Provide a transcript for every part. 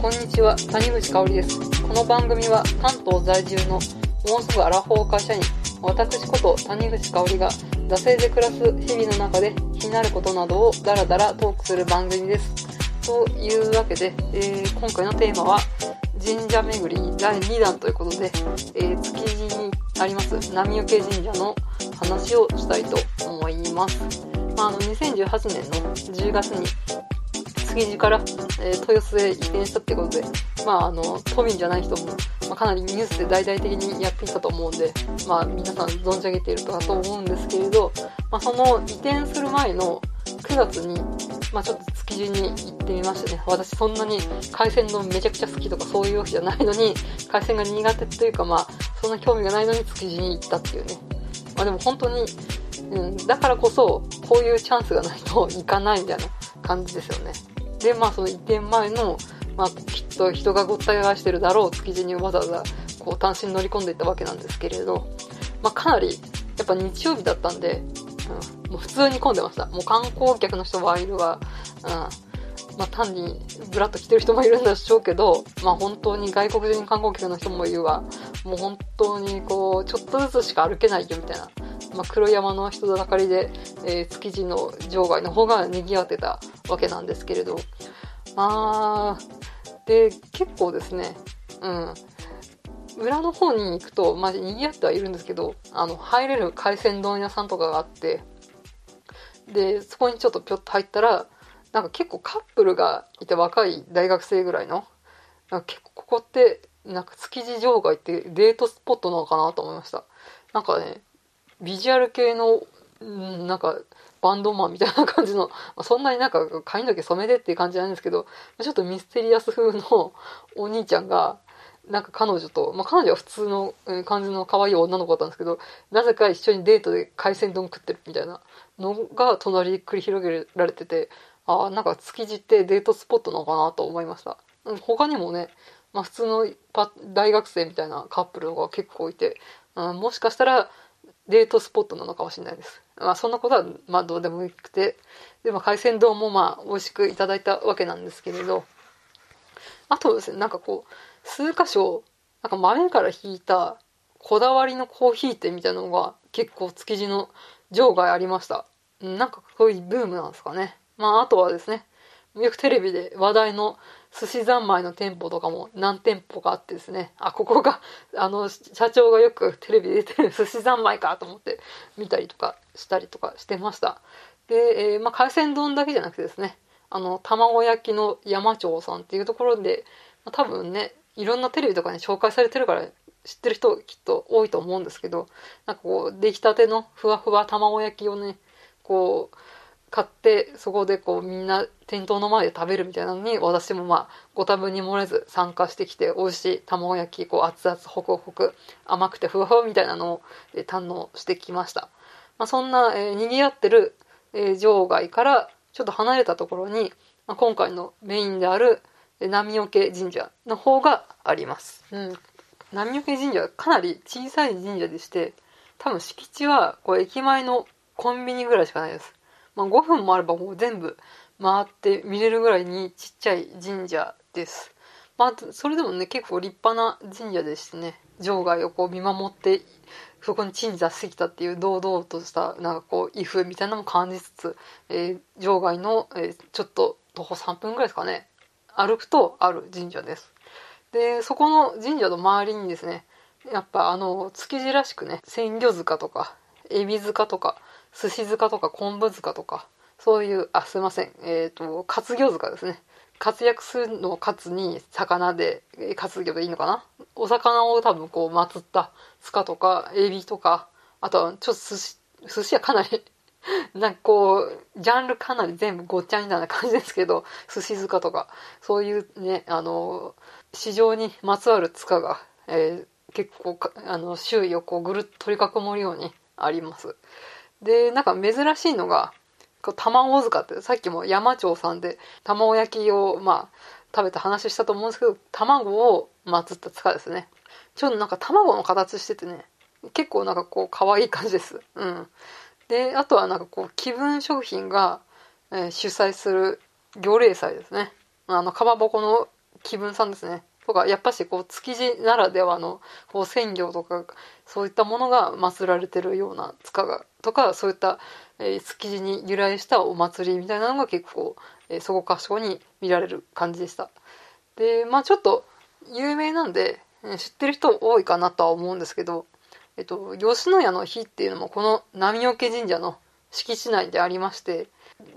こんにちは、谷口香織です。この番組は関東在住のもうすぐアラフォー会社員、私こと谷口香織が惰性で暮らす日々の中で気になることなどをダラダラトークする番組です。というわけで、えー今回のテーマは神社巡り第2弾ということで、えー築地にあります波受神社の話をしたいと思います。まあ、あの2018年の10月に築地から、えー豊洲へ移転したってことで、まあ、あの、都民じゃない人も、まあ、かなりニュースで大々的にやっていたと思うんで、まあ、皆さん存じ上げているとかと思うんですけれど、まあ、その移転する前の9月に、まあ、ちょっと築地に行ってみましたね。私そんなに海鮮丼めちゃくちゃ好きとかそういうわけじゃないのに、海鮮が苦手というか、まあ、そんな興味がないのに築地に行ったっていうね。まあ、でも本当に、うん、だからこそ、こういうチャンスがないと行かないみたいな感じですよね。で、まあその移転前の、まあきっと人がごった返してるだろう築地にわざわざこう単身乗り込んでいったわけなんですけれど、まあかなり、やっぱ日曜日だったんで、うん、もう普通に混んでました。もう観光客の人はいるわ、うん。まあ単にブラッと来てる人もいるんでしょうけど、まあ本当に外国人観光客の人もいるわ。もう本当にこう、ちょっとずつしか歩けないよみたいな。まあ、黒山の人だかりで、えー築地の場外の方が賑わってたわけなんですけれど。まあ、で、結構ですね、うん。裏の方に行くと、まあ、賑わってはいるんですけど、あの、入れる海鮮丼屋さんとかがあって、で、そこにちょっとぴょっと入ったら、なんか結構カップルがいて若い大学生ぐらいの、なんか結構ここって、なんか築地場外ってデートスポットなのかなと思いました。なんかね、ビジュアル系の、なんか、バンドマンみたいな感じの、そんなになんか髪の毛染めてっていう感じなんですけど、ちょっとミステリアス風のお兄ちゃんが、なんか彼女と、まあ、彼女は普通の感じの可愛い女の子だったんですけど、なぜか一緒にデートで海鮮丼食ってるみたいなのが隣に繰り広げられてて、ああ、なんか築地ってデートスポットなのかなと思いました。他にもね、まあ、普通の大学生みたいなカップルが結構いて、もしかしたらデートスポットなのかもしれないです。まあそんなことはまあどうでもよくて、でも海鮮丼もまあ美味しくいただいたわけなんですけれど、あとですね、なんかこう、数箇所、なんか豆から引いたこだわりのコーヒー店みたいなのが結構築地の場外ありました。うんなんかそういうブームなんですかね。まああとはですね、よくテレビで話題の寿司三昧の店舗とかも何店舗かあってですね、あ、ここが、あの、社長がよくテレビ出てる寿司三昧かと思って見たりとかしたりとかしてました。で、えーまあ海鮮丼だけじゃなくてですね、あの、卵焼きの山町さんっていうところで、まあ多分ね、いろんなテレビとかに紹介されてるから知ってる人きっと多いと思うんですけど、なんかこう、出来たてのふわふわ卵焼きをね、こう、買って、そこでこうみんな店頭の前で食べるみたいなのに、私もまあ、ご多分に漏れず参加してきて、美味しい卵焼き、こう熱々ホクホク、甘くてふわふわみたいなのを、堪能してきました。まあ、そんな、えー賑わってる、えー場外からちょっと離れたところに、まあ、今回のメインである、えー波除神社の方があります。うん。波除神社はかなり小さい神社でして、多分敷地はこう駅前のコンビニぐらいしかないです。まあ、5分もあればもう全部回って見れるぐらいにちっちゃい神社です。まあ、それでもね、結構立派な神社でしてね、場外をこう見守って、そこに鎮座してきたっていう堂々とした、なんかこう、威風みたいなのも感じつつ、えー場外の、えーちょっと徒歩3分ぐらいですかね、歩くとある神社です。で、そこの神社の周りにですね、やっぱあの、築地らしくね、鮮魚塚とか、エビ塚とか、寿司塚とか昆布塚とか、そういう、あ、すいません、えっ、と、活魚塚ですね。活躍するのカツに魚で、活魚でいいのかな？お魚を多分こう祀った塚とか、エビとか、あとはちょっと寿司、寿司はかなり なんかこう、ジャンルかなり全部ごっちゃみたいな感じですけど、寿司塚とか、そういうね、あの、市場にまつわる塚が、えー結構、あの、周囲をこうぐるっと取り囲むようにあります。で、なんか珍しいのが、こう卵塚って、さっきも山町さんで卵焼きを、まあ、食べた話したと思うんですけど、卵を祀った塚ですね。ちょっとなんか卵の形しててね、結構なんかこう可愛い感じです。うん。で、あとはなんかこう気分商品が、えー主催する魚霊祭ですね。あの、かまぼこの気分さんですね。とか、やっぱしこう、築地ならではの、こう、鮮魚とか、そういったものが祀られてるような塚が、とか、そういった、え、築地に由来したお祭りみたいなのが結構、えー、そこかしこに見られる感じでした。で、まあちょっと、有名なんで、知ってる人多いかなとは思うんですけど、えっと、吉野家の日っていうのもこの波除神社の敷地内でありまして、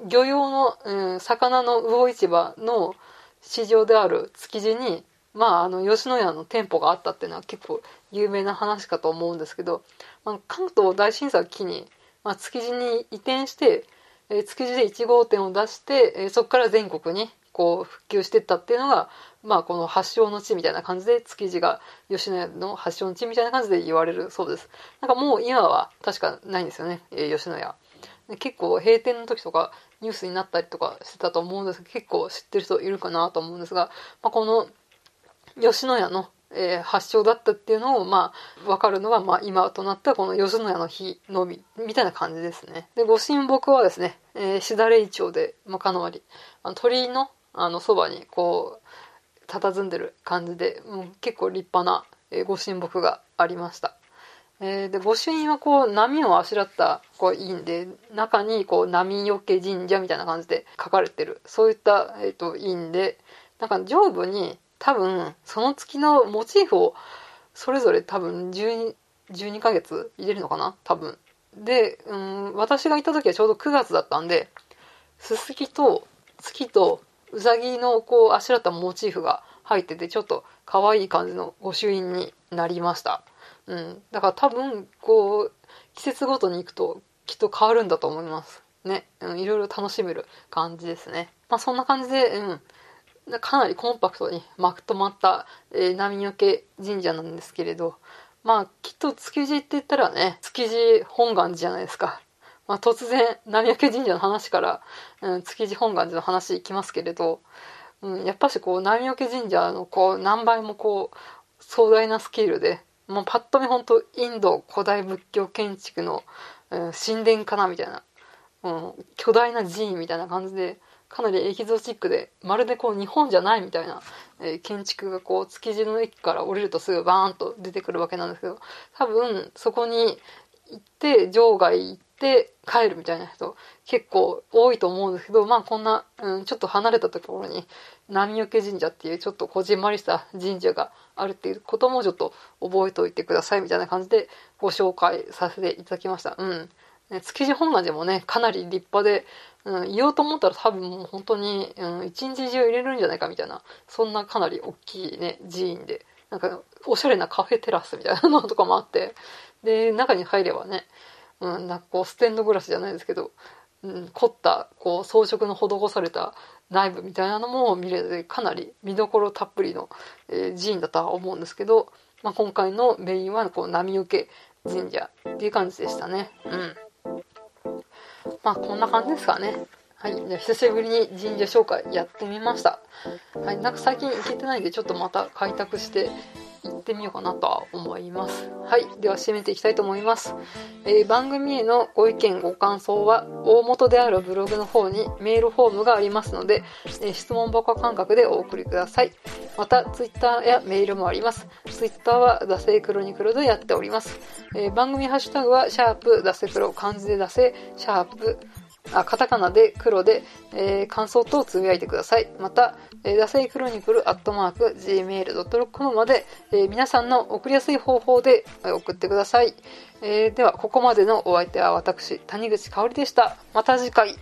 漁用の、うん、魚の魚市場の市場である築地に、まあ、あの、吉野家の店舗があったっていうのは結構有名な話かと思うんですけど、まあ、関東大震災を機に、まあ、築地に移転して、えー、築地で1号店を出して、えー、そこから全国にこう普及していったっていうのが、まあこの発祥の地みたいな感じで築地が吉野家の発祥の地みたいな感じで言われるそうです。なんかもう今は確かないんですよね、えー、吉野家。結構閉店の時とかニュースになったりとかしてたと思うんですけど、結構知ってる人いるかなと思うんですが、まあ、この吉野家の、えー、発祥だったっていうのを、まあ、わかるのが、まあ、今となったこの吉野家の日のみ、みたいな感じですね。で、ご神木はですね、えー、しだれイチョウで、まあ、かなり、あの鳥居の、あの、そばに、こう、佇んでる感じで、もう結構立派な、えー、ご神木がありました。えー、で、御朱印はこう、波をあしらったこう印で、中にこう、波よけ神社みたいな感じで書かれてる、そういった、えっ、ー、と、印で、なんか上部に多分、その月のモチーフを、それぞれ多分12、12ヶ月入れるのかな？多分。で、うん、私が行った時はちょうど9月だったんで、すすきと月とうさぎのこう、あしらったモチーフが入ってて、ちょっと可愛い感じの御朱印になりました。うん。だから多分、こう、季節ごとに行くときっと変わるんだと思います。ね。うん、いろいろ楽しめる感じですね。まあそんな感じで、うん。かなりコンパクトにまとまった、えー、波よけ神社なんですけれど、まあきっと築地って言ったらね、築地本願寺じゃないですか。まあ突然、波よけ神社の話から、うん、築地本願寺の話いきますけれど、うん、やっぱしこう、波よけ神社のこう、何倍もこう、壮大なスケールで、もうパッと見本当インド古代仏教建築の、うん、神殿かなみたいな、うん、巨大な寺院みたいな感じでかなりエキゾチックでまるでこう日本じゃないみたいな、えー、建築がこう築地の駅から降りるとすぐバーンと出てくるわけなんですけど多分そこに行って場外行って帰るみたいな人結構多いと思うんですけどまあこんな、うん、ちょっと離れたところに波除神社っていうちょっとこじんまりした神社があるっていうこともちょっと覚えておいてくださいみたいな感じでご紹介させていただきました。うん。ね、築地本願寺もね、かなり立派で、うん、言おうと思ったら多分もう本当に、うん、一日中入れるんじゃないかみたいな、そんなかなり大きいね、寺院で、なんか、おしゃれなカフェテラスみたいなのとかもあって、で、中に入ればね、うん、なんかこう、ステンドグラスじゃないですけど、うん、凝った、こう、装飾の施された内部みたいなのも見れて、かなり見どころたっぷりの、えー、寺院だとは思うんですけど、まあ、今回のメインは、こう、波受け神社っていう感じでしたね。うん。まあ、こんな感じですかね。はい。じゃ久しぶりに神社紹介やってみました。はい。なんか最近行けてないんで、ちょっとまた開拓して行ってみようかなとは思います。はい。では締めていきたいと思います。えー、番組へのご意見、ご感想は、大元であるブログの方にメールフォームがありますので、えー、質問箱感覚でお送りください。また、ツイッターやメールもあります。ツイッターは、ダセクロニクルでやっております。えー、番組ハッシュタグは、シャープ、ダセクロ、漢字でダセ、シャープ、あ、カタカナで黒で、えー、感想等をつぶやいてください。また、えー、ダセイクロニクルアットマーク gmail.com まで、えー、皆さんの送りやすい方法で送ってください。えー、では、ここまでのお相手は私、谷口香織でした。また次回。